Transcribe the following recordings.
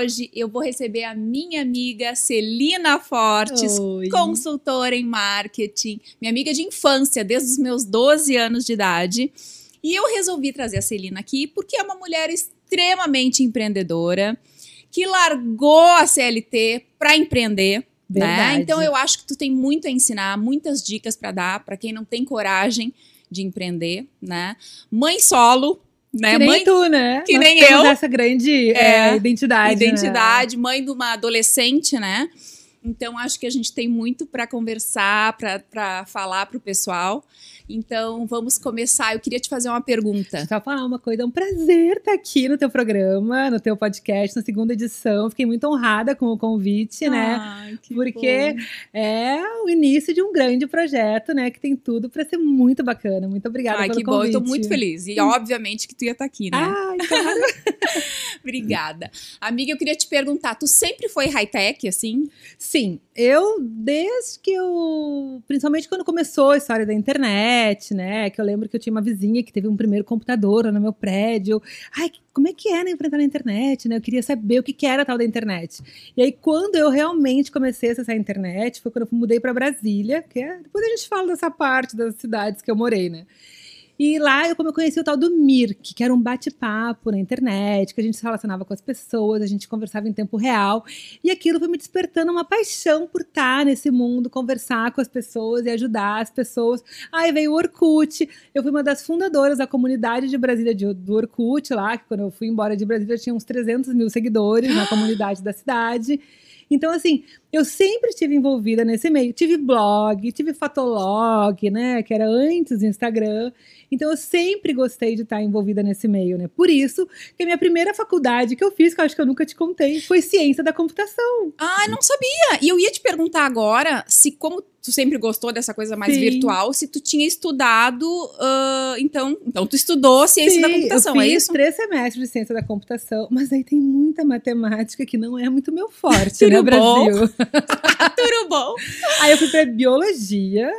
hoje eu vou receber a minha amiga Celina Fortes, Oi. consultora em marketing, minha amiga de infância, desde os meus 12 anos de idade. E eu resolvi trazer a Celina aqui porque é uma mulher extremamente empreendedora, que largou a CLT para empreender. Né? Então eu acho que tu tem muito a ensinar, muitas dicas para dar para quem não tem coragem de empreender, né? Mãe solo, né? Que nem Mãe tu, né? que Nós nem eu. essa grande É, é, identidade. né? identidade, mãe de uma adolescente, né? Então acho que a gente tem muito para conversar, para falar para o pessoal. Então vamos começar. Eu queria te fazer uma pergunta. Só falar uma coisa, é um prazer estar aqui no teu programa, no teu podcast, na segunda edição. Fiquei muito honrada com o convite, né? Ai, que Porque bom. é o início de um grande projeto, né? Que tem tudo para ser muito bacana. Muito obrigada Ai, pelo que bom, convite. eu tô muito feliz. E obviamente que tu ia estar aqui, né? Ai, claro. Obrigada. Amiga, eu queria te perguntar, tu sempre foi high-tech, assim? Sim, eu desde que eu, principalmente quando começou a história da internet, né, que eu lembro que eu tinha uma vizinha que teve um primeiro computador no meu prédio. Ai, como é que era enfrentar na internet, né? Eu queria saber o que que era a tal da internet. E aí quando eu realmente comecei a acessar a internet, foi quando eu mudei para Brasília, que é, depois a gente fala dessa parte das cidades que eu morei, né? E lá eu, como eu conheci o tal do Mirk, que era um bate-papo na internet, que a gente se relacionava com as pessoas, a gente conversava em tempo real. E aquilo foi me despertando uma paixão por estar nesse mundo, conversar com as pessoas e ajudar as pessoas. Aí veio o Orkut. Eu fui uma das fundadoras da comunidade de Brasília de- do Orkut lá, que quando eu fui embora de Brasília tinha uns 300 mil seguidores na comunidade da cidade. Então, assim, eu sempre estive envolvida nesse meio. Tive blog, tive fotolog, né? Que era antes do Instagram. Então, eu sempre gostei de estar envolvida nesse meio, né? Por isso que a minha primeira faculdade que eu fiz, que eu acho que eu nunca te contei, foi ciência da computação. Ah, não sabia. E eu ia te perguntar agora se, como tu sempre gostou dessa coisa mais Sim. virtual, se tu tinha estudado. ah, então, então, tu estudou ciência da Sim, computação, eu é fiz isso? três semestres de ciência da computação, mas aí tem muita matemática que não é muito meu forte, né? Brasil? Tudo bom. Aí eu fui pra biologia.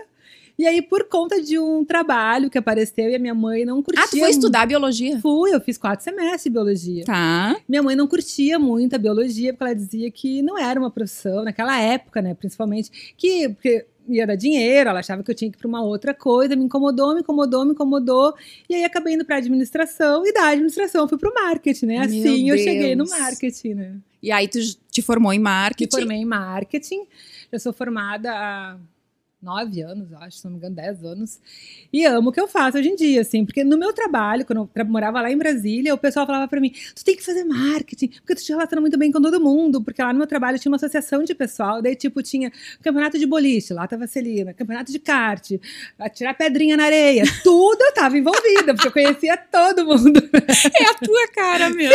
E aí, por conta de um trabalho que apareceu e a minha mãe não curtia. Ah, tu foi estudar biologia? Fui, eu fiz quatro semestres de biologia. Tá. Minha mãe não curtia muito a biologia, porque ela dizia que não era uma profissão, naquela época, né, principalmente, que porque ia dar dinheiro, ela achava que eu tinha que ir para uma outra coisa, me incomodou, me incomodou, me incomodou, e aí acabei indo para administração, e da administração eu fui para o marketing, né? Meu Assim eu cheguei no Deus. marketing, né? E aí tu te formou em Me marketing. formei em marketing, eu sou formada há nove anos, eu acho, se não me engano, dez anos. E amo o que eu faço hoje em dia, assim, porque no meu trabalho, quando eu morava lá em Brasília, o pessoal falava pra mim: tu tem que fazer marketing, porque tu te relaciona muito bem com todo mundo. Porque lá no meu trabalho tinha uma associação de pessoal, daí, tipo, tinha campeonato de boliche, lá tava Celina, campeonato de kart, atirar pedrinha na areia, tudo eu tava envolvida, porque eu conhecia todo mundo. É a tua cara mesmo.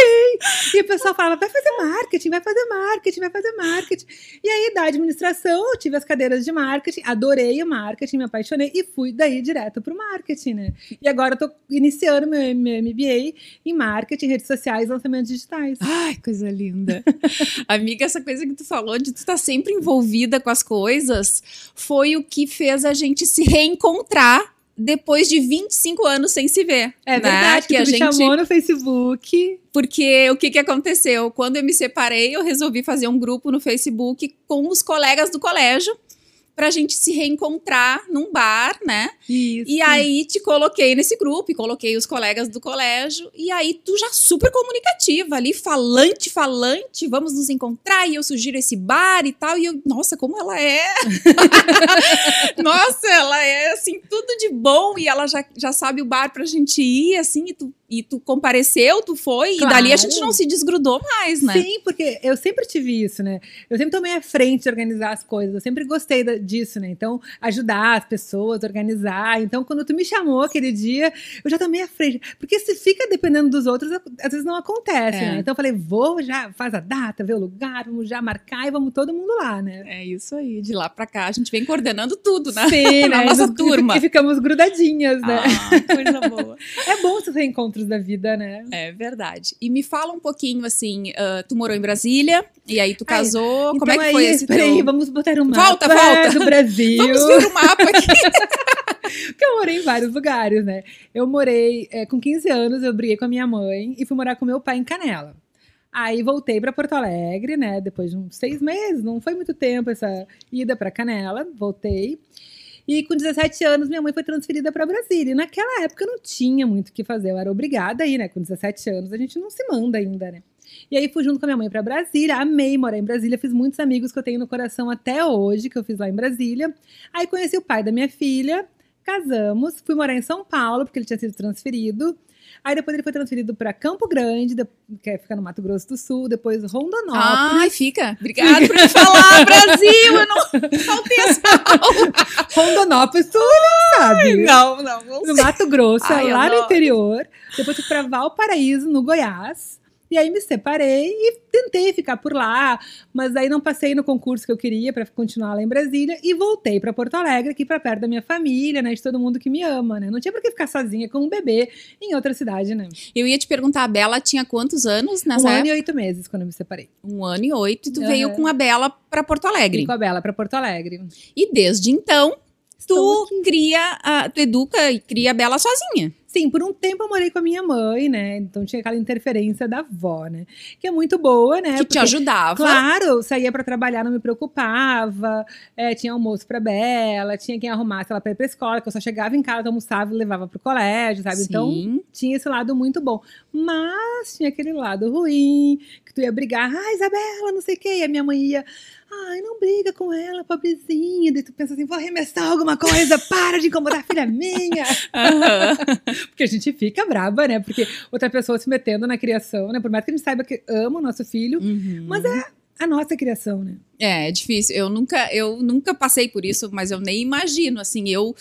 E o pessoal falava, vai fazer marketing, vai fazer marketing, vai fazer marketing. E aí, da administração, eu tive as cadeiras de marketing, adorei o marketing, me apaixonei e fui daí direto pro marketing, né? E agora eu tô iniciando meu, meu MBA em marketing, redes sociais lançamentos digitais. Ai, coisa linda. Amiga, essa coisa que tu falou de tu estar sempre envolvida com as coisas foi o que fez a gente se reencontrar depois de 25 anos sem se ver. É né? verdade, que, que a gente chamou no Facebook. Porque o que, que aconteceu? Quando eu me separei, eu resolvi fazer um grupo no Facebook com os colegas do colégio pra gente se reencontrar num bar, né? Isso. E aí te coloquei nesse grupo e coloquei os colegas do colégio. E aí tu já super comunicativa ali, falante, falante, vamos nos encontrar e eu sugiro esse bar e tal. E eu, nossa, como ela é! nossa, ela é assim, tudo de bom e ela já, já sabe o bar pra gente ir, assim, e tu, e tu compareceu, tu foi, e dali a Claro. gente não se desgrudou mais, né? Sim, porque eu sempre tive isso, né? Eu sempre tomei à frente de organizar as coisas, eu sempre gostei disso, né? Então, ajudar as pessoas, organizar. Então, quando tu me chamou aquele dia, eu já tomei à frente. Porque se fica dependendo dos outros, às vezes não acontece, É. né? Então, eu falei, vou já, faz a data, vê o lugar, vamos já marcar e vamos todo mundo lá, né? É isso aí, de lá pra cá a gente vem coordenando tudo, né? Sim, Na né? nossa E nos- turma. E ficamos grudadinhas, né? Ah, coisa boa. É bom esses da vida, né? É verdade. E me fala um pouquinho assim, ah, tu morou em Brasília e aí tu Ai, casou, como é Então que foi aí, esse peraí, teu... vamos botar um mapa Volta, volta. do Brasil. Vamos ver o mapa aqui. Porque eu morei em vários lugares, né? Eu morei, é, com 15 anos, eu briguei com a minha mãe e fui morar com meu pai em Canela. Aí voltei para Porto Alegre, né? Depois de uns seis meses, não foi muito tempo essa ida para Canela, voltei. E com 17 anos, minha mãe foi transferida para Brasília. E naquela época eu não tinha muito o que fazer, eu era obrigada aí, né? Com 17 anos, a gente não se manda ainda, né? E aí fui junto com a minha mãe para Brasília, amei morar em Brasília, fiz muitos amigos que eu tenho no coração até hoje, que eu fiz lá em Brasília. Aí conheci o pai da minha filha, casamos, fui morar em São Paulo, porque ele tinha sido transferido. Aí depois ele foi transferido para Campo Grande, que fica no Mato Grosso do Sul, depois Rondonópolis. Ai, fica. Obrigada por me falar, Brasil! Eu não faltei essa Rondonópolis, tu não sabe. Não, não. não no Mato Grosso, Ai, lá no interior. Depois fui para Valparaíso, no Goiás. E aí me separei e tentei ficar por lá, mas aí não passei no concurso que eu queria para continuar lá em Brasília e voltei para Porto Alegre, aqui para perto da minha família, né, de todo mundo que me ama, né? Não tinha por que ficar sozinha com um bebê em outra cidade, né? Eu ia te perguntar, a Bela tinha quantos anos nessa um ano época? e oito meses quando eu me separei. Um ano e oito, e tu Aham. veio com a Bela pra Porto Alegre. Vim com a Bela para Porto Alegre. E desde então, tu cria, a- tu educa e cria a Bela sozinha. Sim, por um tempo eu morei com a minha mãe, né? Então tinha aquela interferência da avó, né? Que é muito boa, né? que te porque- ajudava. Claro, eu saía pra trabalhar, não me preocupava. é, tinha almoço pra Bela, tinha quem arrumasse ela pra ir pra escola, que eu só chegava em casa, almoçava e levava pro colégio, sabe? Então Sim. tinha esse lado muito bom. Mas tinha aquele lado ruim, que tu ia brigar, ah, Isabela, não sei o quê. E a minha mãe ia, ai, não briga com ela, pobrezinha. Daí tu pensa assim, vou arremessar alguma coisa, para de incomodar a filha minha. Aham. Porque a gente fica braba, né? Porque outra pessoa se metendo na criação, né? Por mais que a gente saiba que ama o nosso filho, Uhum. mas é a nossa criação, né? É, é difícil. Eu nunca, eu nunca passei por isso, mas eu nem imagino, assim, eu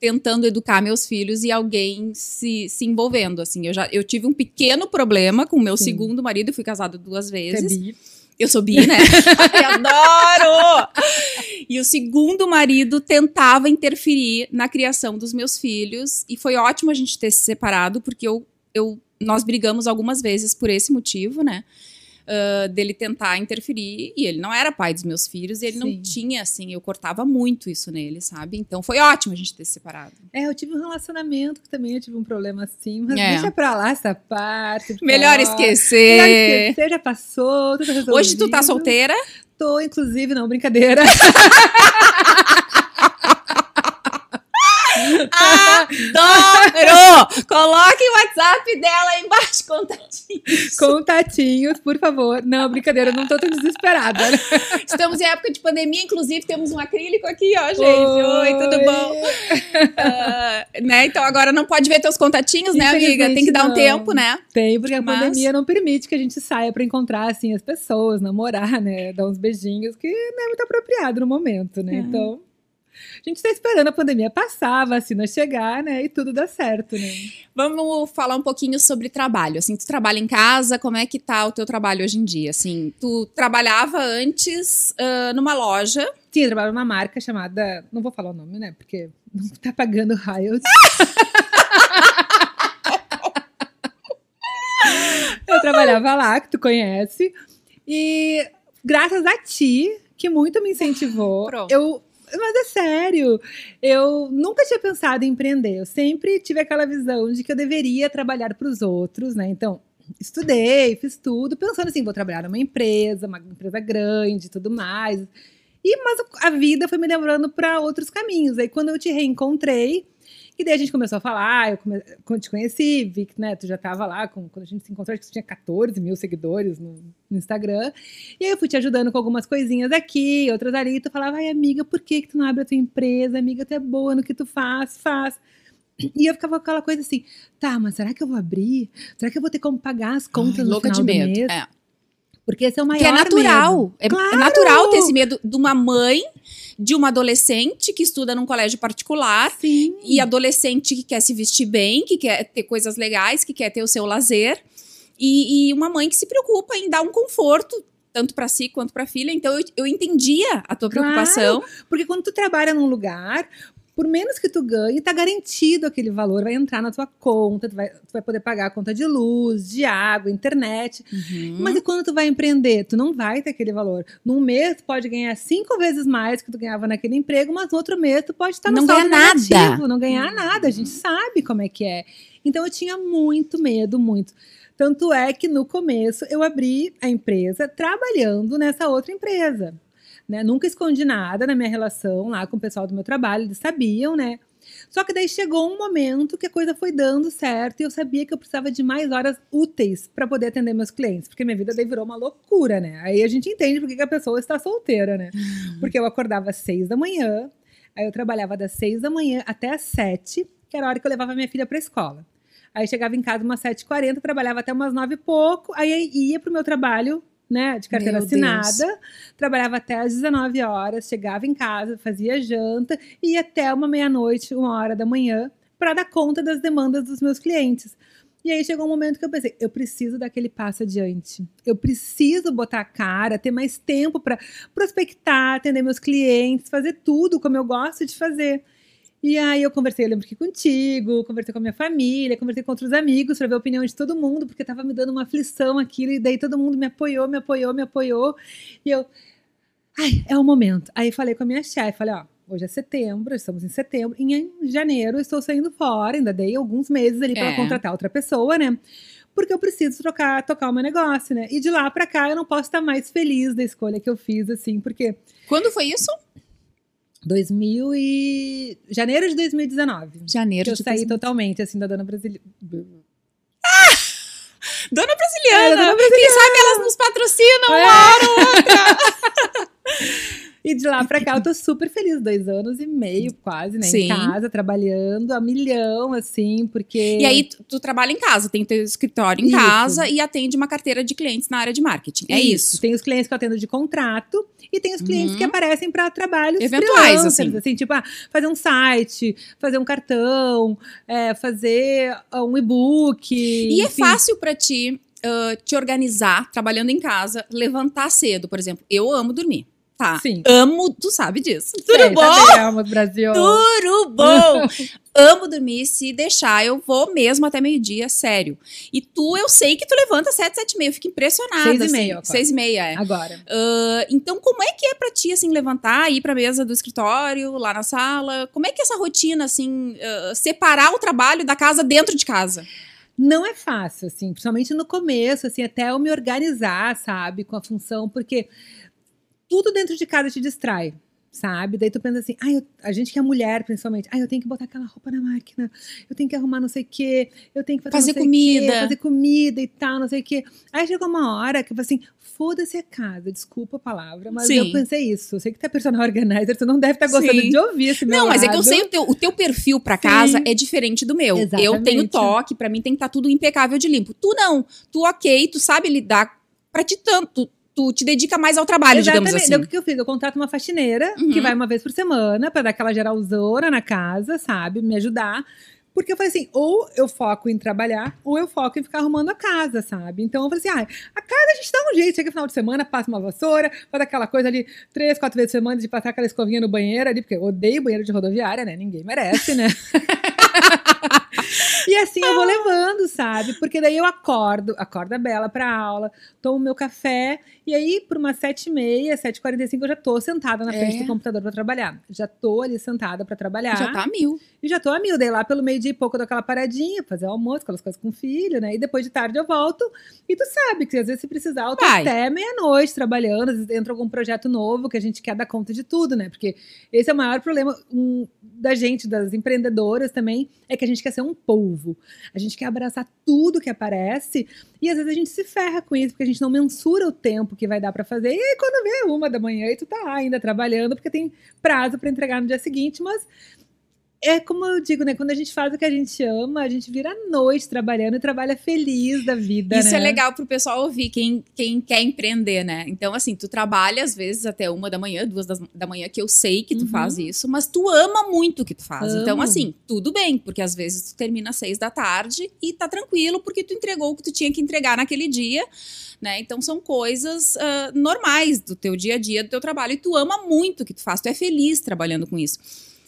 tentando educar meus filhos e alguém se, se envolvendo, assim. Eu já eu tive um pequeno problema com o meu Sim. segundo marido, fui casada duas Você é vezes. bi. Eu sou bi, né? Eu adoro! E o segundo marido tentava interferir na criação dos meus filhos. E foi ótimo a gente ter se separado, porque eu, eu, nós brigamos algumas vezes por esse motivo, né? Ah, dele tentar interferir. E ele não era pai dos meus filhos, e ele Sim. não tinha, assim, eu cortava muito isso nele, sabe? Então foi ótimo a gente ter se separado. É, eu tive um relacionamento que também eu tive um problema assim, mas É. deixa pra lá essa parte. Melhor ó, esquecer. Melhor esquecer, já passou, tudo resolvido. Hoje tu tá solteira? Tô, inclusive, não, brincadeira. Adoro! Coloque o WhatsApp dela aí embaixo, contatinhos. Contatinhos, por favor. Não, brincadeira, eu não tô tão desesperada. né? Estamos em época de pandemia, inclusive temos um acrílico aqui, ó, gente. Oi, tudo bom? Ah, né? Então agora não pode ver teus contatinhos, né, amiga? Tem que dar um não. tempo, né? Tem, porque a Mas- pandemia não permite que a gente saia pra encontrar, assim, as pessoas, namorar, né? Dar uns beijinhos, que não é muito apropriado no momento, né? É. Então, a gente tá esperando a pandemia passar, a vacina chegar, né? E tudo dar certo, né? Vamos falar um pouquinho sobre trabalho. Assim, tu trabalha em casa, como é que tá o teu trabalho hoje em dia? Assim, tu trabalhava antes ah, numa loja. Sim, eu trabalho numa marca chamada. Não vou falar o nome, né? Porque não tá pagando royalties. eu trabalhava lá, que tu conhece. E graças a ti, que muito me incentivou. Pronto. Eu. Mas é sério, eu nunca tinha pensado em empreender. Eu sempre tive aquela visão de que eu deveria trabalhar para os outros, né? Então, estudei, fiz tudo, pensando assim, vou trabalhar numa empresa, uma empresa grande tudo mais. E, mas a vida foi me lembrando para outros caminhos. Aí quando eu te reencontrei, e daí a gente começou a falar, eu come... quando te conheci, vi que né, tu já estava lá, com... quando a gente se encontrou, acho que tu tinha 14 mil seguidores no, no Instagram. E aí eu fui te ajudando com algumas coisinhas aqui, outras ali, e tu falava, ai amiga, por que, que tu não abre a tua empresa? Amiga, tu é boa no que tu faz, faz. E eu ficava com aquela coisa assim, tá, mas será que eu vou abrir? Será que eu vou ter como pagar as contas Ai, no louca final de do medo. mês? É. Porque esse é o maior Que é natural. medo. É, é Claro! natural ter esse medo de uma mãe, de uma adolescente que estuda num colégio particular. Sim. E adolescente que quer se vestir bem, que quer ter coisas legais, que quer ter o seu lazer. E, e uma mãe que se preocupa em dar um conforto, tanto para si quanto para a filha. Então eu, eu entendia a tua Claro. preocupação. Porque quando tu trabalha num lugar, por menos que tu ganhe, tá garantido aquele valor, vai entrar na tua conta, tu vai, tu vai poder pagar a conta de luz, de água, internet. Uhum. Mas e quando tu vai empreender? Tu não vai ter aquele valor. Num mês, tu pode ganhar cinco vezes mais que tu ganhava naquele emprego, mas no outro mês tu pode estar no Não saldo ganhar nada. negativo, não ganhar nada. A gente sabe como é que é. Então eu tinha muito medo, muito. Tanto é que no começo eu abri a empresa trabalhando nessa outra empresa. Né? Nunca escondi nada na minha relação lá com o pessoal do meu trabalho, eles sabiam, né? Só que daí chegou um momento que a coisa foi dando certo e eu sabia que eu precisava de mais horas úteis para poder atender meus clientes, porque minha vida daí virou uma loucura, né? Aí a gente entende porque que a pessoa está solteira, né? Uhum. Porque eu acordava às seis da manhã, aí eu trabalhava das seis da manhã até às sete, que era a hora que eu levava minha filha para a escola. Aí chegava em casa umas sete e quarenta, trabalhava até umas nove e pouco, aí ia pro meu trabalho né, de carteira Meu assinada, Deus. trabalhava até às 19 horas, chegava em casa, fazia janta e ia até uma meia-noite, uma hora da manhã, para dar conta das demandas dos meus clientes. E aí chegou um momento que eu pensei, eu preciso daquele passo adiante. Eu preciso botar a cara, ter mais tempo para prospectar, atender meus clientes, fazer tudo como eu gosto de fazer. E aí eu conversei, eu lembro que contigo, conversei com a minha família, conversei com outros amigos para ver a opinião de todo mundo, porque tava me dando uma aflição aquilo, e daí todo mundo me apoiou, me apoiou, me apoiou. E eu, ai, é o momento. Aí falei com a minha chefe, falei, ó, hoje é setembro, estamos em setembro, em janeiro estou saindo fora, ainda dei alguns meses ali para É. contratar outra pessoa, né? Porque eu preciso trocar, tocar o meu negócio, né? E de lá para cá eu não posso estar mais feliz da escolha que eu fiz, assim, porque Quando foi isso? 2000 e... janeiro de 2019. Janeiro Que eu de saí 2000. totalmente, assim, da dona brasileira. Dona Brasiliana. É, Dona Quem sabe elas nos patrocinam É. uma hora ou outra. E de lá pra cá eu tô super feliz, dois anos e meio quase, né? Sim. Em casa, trabalhando a milhão, assim, porque... E aí, tu, tu trabalha em casa, tem teu escritório em Isso. casa e atende uma carteira de clientes na área de marketing. É isso. Tem os clientes que eu atendo de contrato e tem os clientes Uhum. que aparecem para trabalhos Eventuais, freelancers, assim. tipo, ah, fazer um site, fazer um cartão, é, fazer ah, um e-book. E é enfim. fácil pra ti ah, te organizar trabalhando em casa, levantar cedo, por exemplo. Eu amo dormir. Tá. Sim. Amo, tu sabe disso. Tudo Sério, bom? Amo, Brasil. Tudo bom! Amo dormir, se deixar, eu vou mesmo até meio-dia, sério. E tu, eu sei que tu levanta sete, sete e meia, eu fico impressionada. Seis e assim. meia, acordo. Seis e meia, é. Agora. Ah, então, como é que é pra ti, assim, levantar, ir pra mesa do escritório, lá na sala? Como é que é essa rotina, assim, ah, separar o trabalho da casa dentro de casa? Não é fácil, assim, principalmente no começo, assim, até eu me organizar, sabe, com a função, porque tudo dentro de casa te distrai, sabe? Daí tu pensa assim, ai, eu- a gente que é mulher, principalmente, ai, eu tenho que botar aquela roupa na máquina, eu tenho que arrumar não sei o quê, eu tenho que fazer, Fazer o quê, comida. fazer comida e tal, não sei o quê. Aí chegou uma hora que eu falei assim, foda-se a casa, desculpa a palavra, mas Sim. eu pensei isso, eu sei que tu é personal organizer, tu não deve estar gostando Sim. de ouvir esse meu Não, mas é que eu lado. sei o teu, o teu perfil pra Sim. casa é diferente do meu. Eu Exatamente. tenho toque, pra mim tem que estar tudo impecável de limpo. Tu não. Tu ok, tu sabe lidar pra ti tanto. Tu te dedica mais ao trabalho, digamos Exatamente. assim. Daí o que eu fiz? Eu contrato uma faxineira Uhum. que vai uma vez por semana pra dar aquela geralzona na casa, sabe? Me ajudar. Porque eu falei assim, ou eu foco em trabalhar, ou eu foco em ficar arrumando a casa, sabe? Então eu falei assim, ah, a casa a gente dá um jeito, chega no final de semana, passa uma vassoura, faz aquela coisa ali, três, quatro vezes por semana de passar aquela escovinha no banheiro ali, porque eu odeio banheiro de rodoviária, né? Ninguém merece, né? e assim eu vou levando, sabe? Porque daí eu acordo, acordo a Bela pra aula, tomo meu café, e aí por umas sete e meia, sete e quarenta e cinco, eu já tô sentada na frente É. do computador pra trabalhar. Já tô ali sentada pra trabalhar. Já tá a mil. E já tô a mil. Daí lá pelo meio-dia e pouco eu dou aquela paradinha, fazer almoço, aquelas coisas com o filho, né? E depois de tarde eu volto. E tu sabe que às vezes se precisar, eu tô Vai. até meia-noite trabalhando. Às vezes entra algum projeto novo que a gente quer dar conta de tudo, né? Porque esse é o maior problema um, da gente, das empreendedoras também, é que a gente quer ser um polvo. A gente quer abraçar tudo que aparece. E às vezes a gente se ferra com isso, porque a gente não mensura o tempo que vai dar pra fazer. E aí quando vê uma da manhã e tu tá ainda trabalhando, porque tem prazo pra entregar no dia seguinte, mas é como eu digo, né? Quando a gente faz o que a gente ama, a gente vira a noite trabalhando e trabalha feliz da vida. Isso né? é legal pro pessoal ouvir, quem, quem quer empreender, né? Então, assim, tu trabalha às vezes até uma da manhã, duas das- da manhã, que eu sei que tu Uhum. faz isso, mas tu ama muito o que tu faz. Então, Amo. assim, tudo bem, porque às vezes tu termina às seis da tarde e tá tranquilo, porque tu entregou o que tu tinha que entregar naquele dia, né? Então, são coisas ah, normais do teu dia a dia, do teu trabalho, e tu ama muito o que tu faz, tu é feliz trabalhando com isso.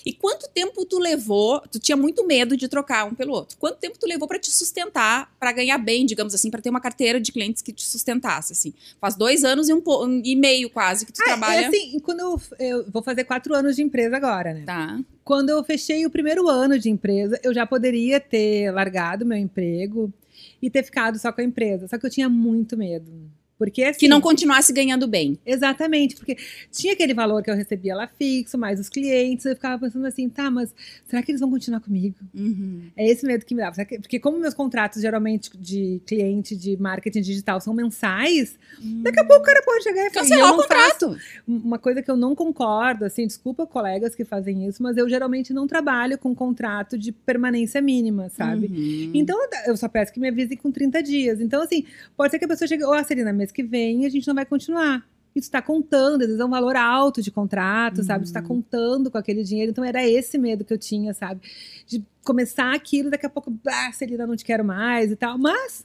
E quanto tempo tu levou? Tu tinha muito medo de trocar um pelo outro. Quanto tempo tu levou pra te sustentar, pra ganhar bem, digamos assim, pra ter uma carteira de clientes que te sustentasse? Assim, faz dois anos e um po- e meio quase que tu Ah, trabalha. É assim, quando eu, eu vou fazer quatro anos de empresa agora, né? Tá. quando eu fechei o primeiro ano de empresa, eu já poderia ter largado meu emprego e ter ficado só com a empresa. Só que eu tinha muito medo. Porque assim, Que não continuasse ganhando bem. Exatamente, porque tinha aquele valor que eu recebia lá fixo, mais os clientes, eu ficava pensando assim, tá, mas será que eles vão continuar comigo? Uhum. É esse medo que me dava. Porque como meus contratos geralmente de cliente de marketing digital são mensais, daqui a pouco o cara pode chegar e Cancelar o contrato. uma coisa que eu não concordo, assim, desculpa colegas que fazem isso, mas eu geralmente não trabalho com contrato de permanência mínima, sabe? Uhum. Então, eu só peço que me avisem com 30 dias. Então, assim, pode ser que a pessoa chegue, ó, oh, Celina, mês que vem a gente não vai continuar. Isso está contando, às vezes é um valor alto de contrato, sabe? Isso está contando com aquele dinheiro. Então, era esse medo que eu tinha, sabe? De começar aquilo, daqui a pouco, ah, Celina, não te quero mais e tal. Mas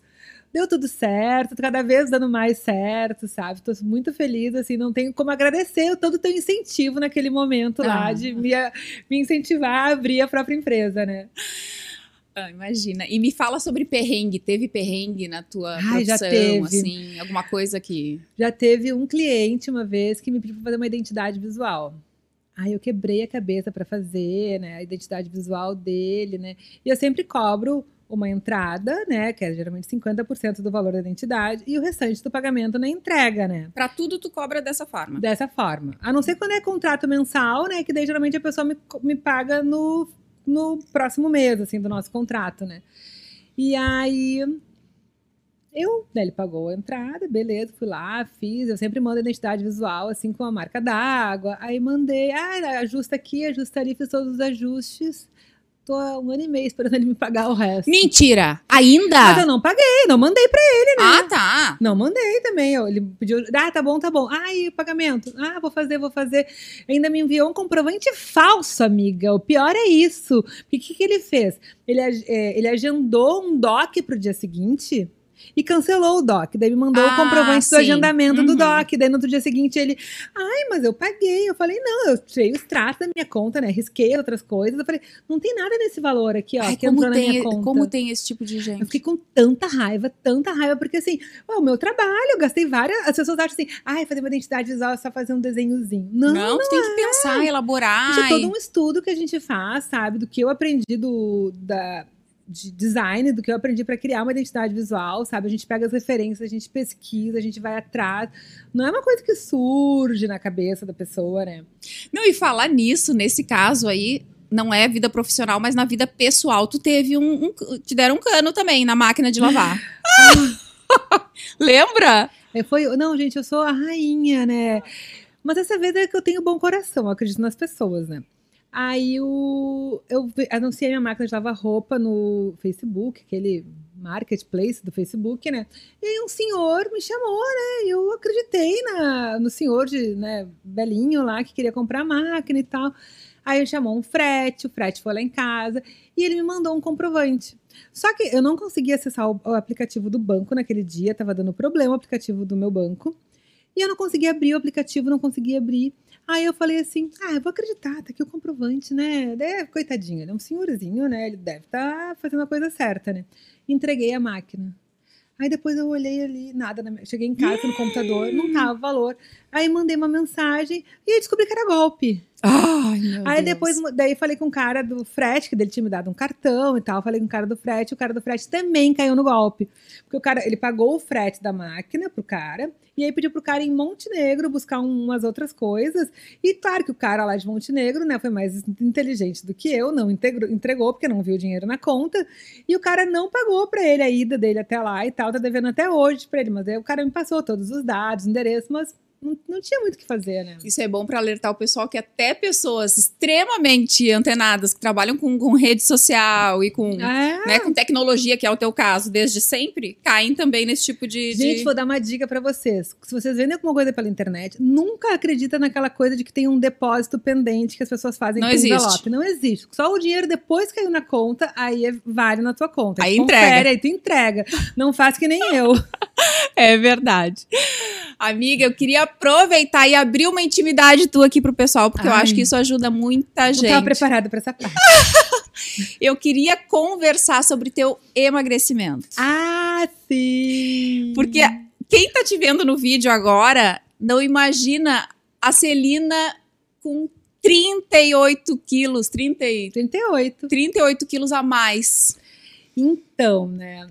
deu tudo certo, cada vez dando mais certo, sabe? Tô muito feliz, assim, não tenho como agradecer todo o teu incentivo naquele momento lá Ah. de me, me incentivar a abrir a própria empresa, né? Ah, imagina. E me fala sobre perrengue. Teve perrengue na tua Ai, já profissão, teve. assim? Alguma coisa que... Já teve um cliente uma vez que me pediu para fazer uma identidade visual. Aí eu quebrei a cabeça para fazer, né, a identidade visual dele, né? E eu sempre cobro uma entrada, né, que é geralmente 50% do valor da identidade e o restante do pagamento na entrega, né? Pra tudo tu cobra dessa forma. Dessa forma. A não ser quando é contrato mensal, né, que daí geralmente a pessoa me, me paga no, no próximo mês, assim, do nosso contrato, né? E aí eu, né, ele pagou a entrada, beleza, fui lá, fiz, eu sempre mando a identidade visual, assim, com a marca d'água, aí mandei, ah, ajusta aqui, ajusta ali, fiz todos os ajustes, tô há um ano e meio esperando ele me pagar o resto. Mentira! Mas Ainda? eu não paguei, não mandei pra Ah, tá. não, mandei também. Ele pediu, ah, tá bom, tá bom. Ah, e o pagamento? Ah, vou fazer, vou fazer. Ainda me enviou um comprovante falso, amiga. O pior é isso. Porque o que, que ele fez? Ele, é, ele agendou um doc pro dia seguinte e cancelou o doc. Daí me mandou Ah, o comprovante sim. do agendamento do Uhum. doc. Daí no outro dia seguinte ele, ai, mas eu paguei. Eu falei, não, eu tirei o extrato da minha conta, né? Risquei outras coisas. Eu falei, não tem nada nesse valor aqui, ó, Ai, que como, entrou na minha tem, conta. como tem esse tipo de Eu gente? fiquei com tanta raiva, tanta raiva, porque assim, é o meu trabalho, eu gastei várias. As pessoas acham assim, ai, fazer uma identidade visual é só fazer um desenhozinho. Não, Não, tu tem que pensar, elaborar. isso é todo um estudo que a gente faz, sabe? Do que eu aprendi do, da, de design, do que eu aprendi para criar uma identidade visual, sabe? A gente pega as referências, a gente pesquisa, a gente vai atrás. Não é uma coisa que surge na cabeça da pessoa, né? Não, e falar nisso, nesse caso aí, não é vida profissional, mas na vida pessoal, tu teve um, um- te deram um cano também na máquina de lavar. Lembra? É, foi, não, gente, eu sou a rainha, né? Mas dessa vez é que eu tenho bom coração, eu acredito nas pessoas, né? Aí o, eu anunciei minha máquina de lavar roupa no Facebook, aquele marketplace do Facebook, né? E aí um senhor me chamou, né? Eu acreditei na, no senhor de, né, velhinho lá que queria comprar a máquina e tal. Aí ele chamou um frete, o frete foi lá em casa e ele me mandou um comprovante. Só que eu não conseguia acessar o, o aplicativo do banco naquele dia, tava dando problema o aplicativo do meu banco. E eu não conseguia abrir o aplicativo, não conseguia abrir. Aí eu falei assim: ah, eu vou acreditar, tá aqui o comprovante, né? Daí, coitadinho, ele é um senhorzinho, né? Ele deve estar fazendo a coisa certa, né? Entreguei a máquina. Aí depois eu olhei ali, nada, na minha- cheguei em casa no computador, não tava valor. Aí mandei uma mensagem e aí descobri que era golpe. Ai, meu Aí Deus. depois, daí falei com o cara do frete, que ele tinha me dado um cartão e tal. Falei com o cara do frete, o cara do frete também caiu no golpe. Porque o cara, ele pagou o frete da máquina pro cara, e aí pediu pro cara ir em Montenegro buscar um- umas outras coisas. E claro que o cara lá de Montenegro, né, foi mais inteligente do que eu, não integrou- entregou, porque não viu o dinheiro na conta. E o cara não pagou pra ele a ida dele até lá e tal, tá devendo até hoje pra ele. Mas aí o cara me passou todos os dados, endereço, mas não, não tinha muito o que fazer, né? Isso é bom para alertar o pessoal que até pessoas extremamente antenadas, que trabalham com, com rede social e com, É. né, com tecnologia, que é o teu caso, desde sempre, caem também nesse tipo de. de- Gente, vou dar uma dica pra vocês. Se vocês vendem alguma coisa pela internet, nunca acredita naquela coisa de que tem um depósito pendente que as pessoas fazem Não com existe. envelope. Não existe. Só o dinheiro depois caiu na conta, aí é- vale na tua conta. Aí Tu entrega. confere, Aí tu entrega. Não faz que nem eu. É verdade. Amiga, eu queria aproveitar e abrir uma intimidade tua aqui pro pessoal, porque eu Ai. acho que isso ajuda muita gente. tava preparada pra essa parte. Eu queria conversar sobre teu emagrecimento. ah, sim! Porque quem tá te vendo no vídeo agora não imagina a Celina com 38 quilos, 30, e- 38. 38 quilos a mais. Então, né?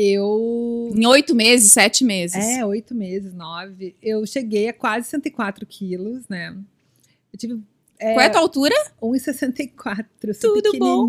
Eu. Em oito meses, sete meses. É, oito meses, nove. Eu cheguei a quase 104 quilos, né? Eu tive Qual é a tua altura? 1,64. Eu sou Tudo bom.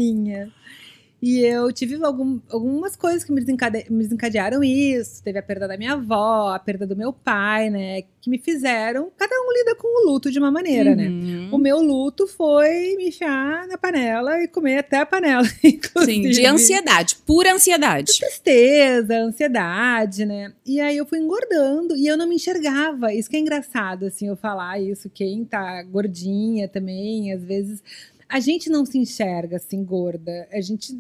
E eu tive algum- algumas coisas que me, desencade- me desencadearam isso. Teve a perda da minha avó, a perda do meu pai, né? Que me fizeram. Cada um lida com o luto de uma maneira, né? Uhum. O meu luto foi me enfiar na panela e comer até a panela. inclusive. Sim, de ansiedade, pura ansiedade. Tristeza, ansiedade, né? E aí eu fui engordando e eu não me enxergava. Isso que é engraçado, assim, eu falar isso. Quem tá gordinha também, às vezes, a gente não se enxerga assim, gorda. A gente.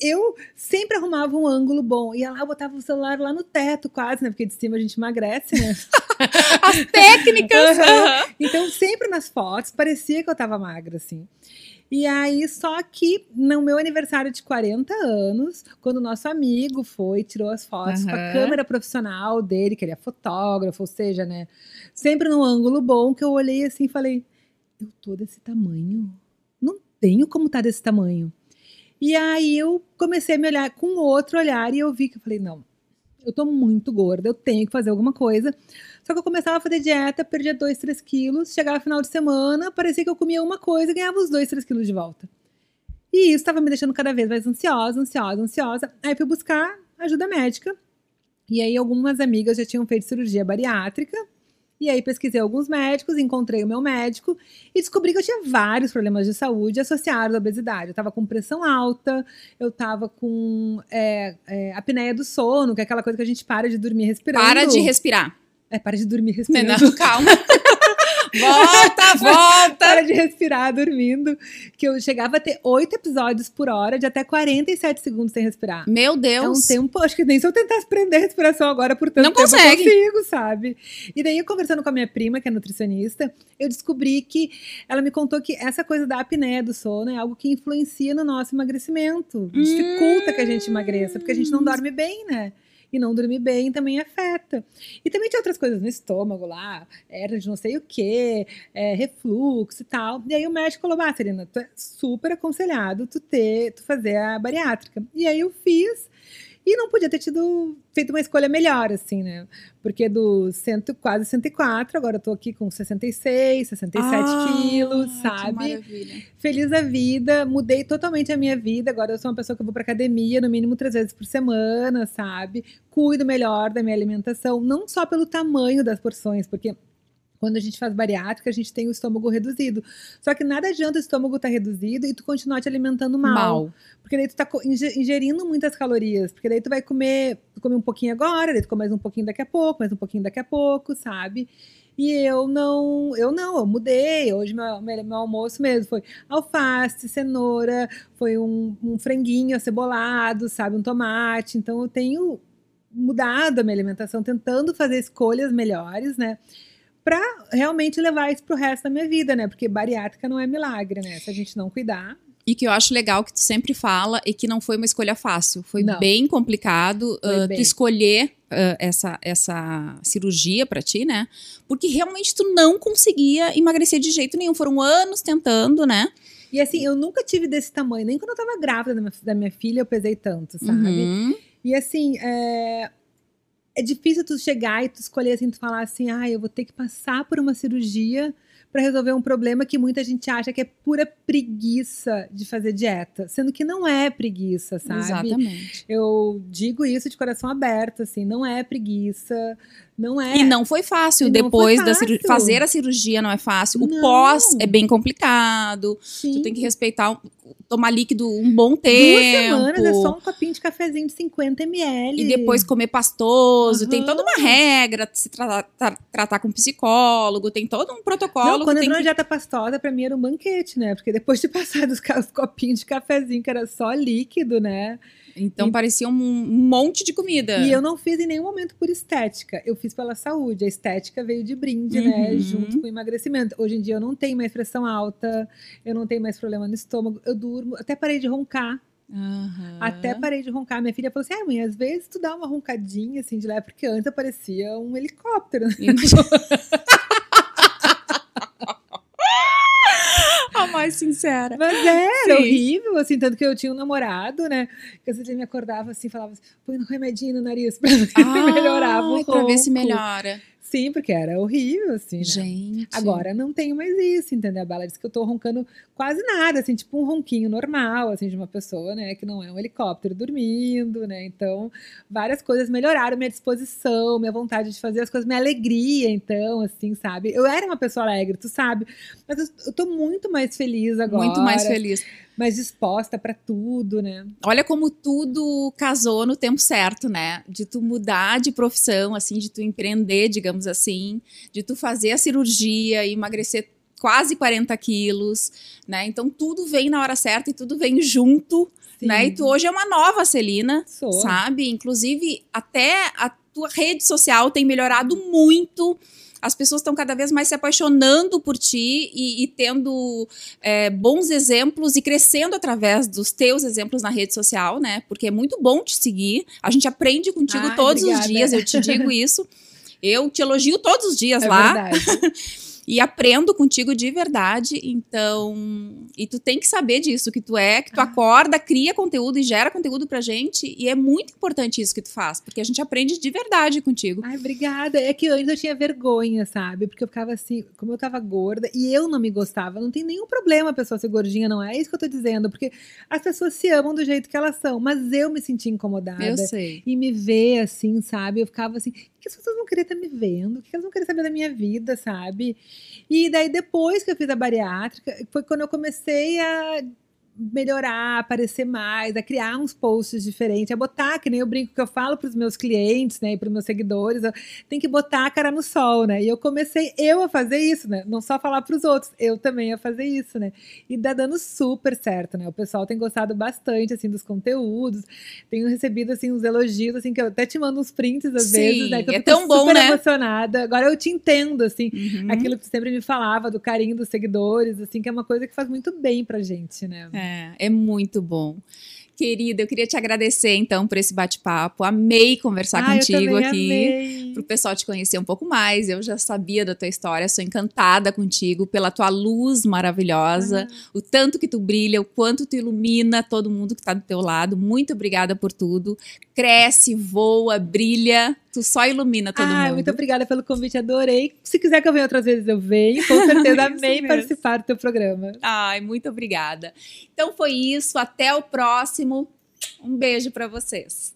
Eu sempre arrumava um ângulo bom. Ia lá, eu botava o celular lá no teto, quase, né? Porque de cima a gente emagrece, né? As técnicas. Aham. Então, sempre nas fotos, parecia que eu tava magra, assim. E aí, só que no meu aniversário de 40 anos, quando o nosso amigo foi, tirou as fotos com a câmera profissional dele, que ele é fotógrafo, ou seja, né? Sempre num ângulo bom, que eu olhei assim e falei: eu tô desse tamanho? Tenho como tá desse tamanho. E aí eu comecei a me olhar com outro olhar e eu vi que eu falei: não, eu tô muito gorda, eu tenho que fazer alguma coisa. Só que eu começava a fazer dieta, perdia 2, 3 quilos, chegava final de semana, parecia que eu comia uma coisa e ganhava os 2, 3 quilos de volta. E isso estava me deixando cada vez mais ansiosa, ansiosa, ansiosa. Aí fui buscar ajuda médica. E aí algumas amigas já tinham feito cirurgia bariátrica. E aí pesquisei alguns médicos, encontrei o meu médico e descobri que eu tinha vários problemas de saúde associados à obesidade. Eu tava com pressão alta, eu tava com é, é, apneia do sono, que é aquela coisa que a gente para de dormir respirando. Para de respirar. É, para de dormir respirando. Não, calma. volta, volta. Para de respirar dormindo. Que eu chegava a ter oito episódios por hora, de até 47 segundos sem respirar. Meu É um Deus. tempo, acho que nem se eu tentasse prender a respiração agora por tanto Não tempo consegue. eu consigo, sabe? E daí, conversando com a minha prima, que é nutricionista, eu descobri que ela me contou que essa coisa da apneia do sono é algo que influencia no nosso emagrecimento. Dificulta que a gente emagreça, porque a gente não dorme bem, né? E não dormir bem também afeta. E também tinha outras coisas no estômago lá, era de não sei o quê, é, refluxo e tal. E aí o médico falou: Ah, Serena, tu é super aconselhado tu ter, tu fazer a bariátrica. E aí eu fiz. E não podia ter tido feito uma escolha melhor, assim, né? Porque dos cento, quase 104, agora eu tô aqui com 66, 67 quilos, Ah, Que sabe? maravilha. Feliz da vida, mudei totalmente a minha vida. Agora eu sou uma pessoa que eu vou pra academia no mínimo três vezes por semana, sabe? Cuido melhor da minha alimentação, não só pelo tamanho das porções, porque quando a gente faz bariátrica, a gente tem o estômago reduzido. Só que nada adianta o estômago estar reduzido e tu continuar te alimentando mal. Mal. Porque daí tu tá ingerindo muitas calorias. Porque daí tu vai comer, tu come um pouquinho agora, daí tu come mais um pouquinho daqui a pouco, mais um pouquinho daqui a pouco, sabe? E eu não, eu não, eu mudei. Hoje meu, meu, meu almoço mesmo foi alface, cenoura, foi um, um franguinho acebolado, sabe? Um tomate. Então eu tenho mudado a minha alimentação, tentando fazer escolhas melhores, né? Pra realmente levar isso pro resto da minha vida, né? Porque bariátrica não é milagre, né? Se a gente não cuidar. E que eu acho legal que tu sempre fala e que não foi uma escolha fácil. Foi Não. bem complicado Foi ah, bem. tu escolher ah, essa, essa cirurgia pra ti, né? Porque realmente tu não conseguia emagrecer de jeito nenhum. Foram anos tentando, né? E assim, eu nunca tive desse tamanho, nem quando eu tava grávida da minha, da minha filha, eu pesei tanto, sabe? Uhum. E assim, é, é difícil tu chegar e tu escolher assim, tu falar assim, ah, eu vou ter que passar por uma cirurgia para resolver um problema que muita gente acha que é pura preguiça de fazer dieta, sendo que não é preguiça, sabe? Exatamente. Eu digo isso de coração aberto, assim, não é preguiça, não é. E não foi fácil. Não Depois foi da cirurgia. fácil. Fazer a cirurgia não é fácil. O Não. pós é bem complicado. Sim. Tu tem que respeitar, tomar líquido um bom Duas tempo. semanas é só um copinho de cafezinho de 50 ml. E depois comer pastoso. Tem Aham. toda uma regra, se tra- tra- tratar com psicólogo, tem todo um protocolo. Não, quando tem entrou que... dieta pastosa, pra mim era um banquete, né? Porque depois de passar dos copinhos de cafezinho, que era só líquido, né? Então E- parecia um monte de comida. E eu não fiz em nenhum momento por estética. Eu fiz pela saúde. A estética veio de brinde, né? Uhum. Junto com o emagrecimento. Hoje em dia eu não tenho mais pressão alta, eu não tenho mais problema no estômago, eu durmo, até parei de roncar. Aham. Até parei de roncar. Minha filha falou assim: ah, mãe, às vezes tu dá uma roncadinha assim de leve, porque antes eu parecia um helicóptero. mais sincera. Mas era Sim. horrível, assim, tanto que eu tinha um namorado, né? Que às vezes ele me acordava assim, falava assim, põe um remedinho no nariz pra ver se melhorava Ai, pra ver se melhora. Sim, porque era horrível, assim, né? Gente. Agora não tenho mais isso, entendeu? A Bela disse que eu tô roncando quase nada, assim, tipo um ronquinho normal, assim, de uma pessoa, né, que não é um helicóptero dormindo, né? Então, várias coisas melhoraram minha disposição, minha vontade de fazer as coisas, minha alegria, então, assim, sabe? Eu era uma pessoa alegre, tu sabe, mas eu, eu tô muito mais feliz agora. Muito mais feliz. Mais disposta pra tudo, né? Olha como tudo casou no tempo certo, né? De tu mudar de profissão, assim, de tu empreender, digamos assim, de tu fazer a cirurgia e emagrecer quase 40 quilos, né? Então tudo vem na hora certa e tudo vem junto, Sim. né? E tu hoje é uma nova Celina, Sou. sabe? Inclusive, até a tua rede social tem melhorado muito. As pessoas estão cada vez mais se apaixonando por ti e, e tendo é, bons exemplos e crescendo através dos teus exemplos na rede social, né? Porque é muito bom te seguir. A gente aprende contigo Ai, todos obrigada. os dias, eu te digo isso. Eu te elogio todos os dias É lá verdade. e aprendo contigo de verdade. Então, e tu tem que saber disso, que tu é, que tu acorda, cria conteúdo e gera conteúdo pra gente. E é muito importante isso que tu faz, porque a gente aprende de verdade contigo. Ai, obrigada. É que antes eu tinha vergonha, sabe? Porque eu ficava assim, como eu tava gorda e eu não me gostava, não tem nenhum problema a pessoa ser gordinha, não é isso que eu tô dizendo, porque as pessoas se amam do jeito que elas são, mas eu me sentia incomodada. Eu sei. E me ver assim, sabe? Eu ficava assim, "Por que as pessoas vão querer estar me vendo? O que elas vão querer saber da minha vida, sabe? E daí, depois que eu fiz a bariátrica, foi quando eu comecei a melhorar, aparecer mais, a criar uns posts diferentes, a botar, que nem eu brinco que eu falo para os meus clientes, né, e para os meus seguidores, tem que botar a cara no sol, né? E eu comecei eu a fazer isso, né? Não só falar para os outros, eu também a fazer isso, né? E tá dando super certo, né? O pessoal tem gostado bastante assim dos conteúdos. Tenho recebido assim uns elogios assim que eu até te mando uns prints às Sim, vezes, né, que eu é tão bom, super né? emocionada. Agora eu te entendo assim, Uhum. aquilo que sempre me falava do carinho dos seguidores, assim, que é uma coisa que faz muito bem pra gente, né? É, é muito bom. Querida, eu queria te agradecer então por esse bate-papo. Amei conversar Ah, contigo aqui. amei. Para o pessoal te conhecer um pouco mais. Eu já sabia da tua história, sou encantada contigo, pela tua luz maravilhosa, Ah. o tanto que tu brilha, o quanto tu ilumina todo mundo que está do teu lado. Muito obrigada por tudo. Cresce, voa, brilha, tu só ilumina todo Ah, mundo. muito obrigada pelo convite, adorei. Se quiser que eu venha outras vezes, eu venho. Com certeza, amei mesmo. participar do teu programa. Ai, muito obrigada. Então foi isso, até o próximo. Um beijo para vocês.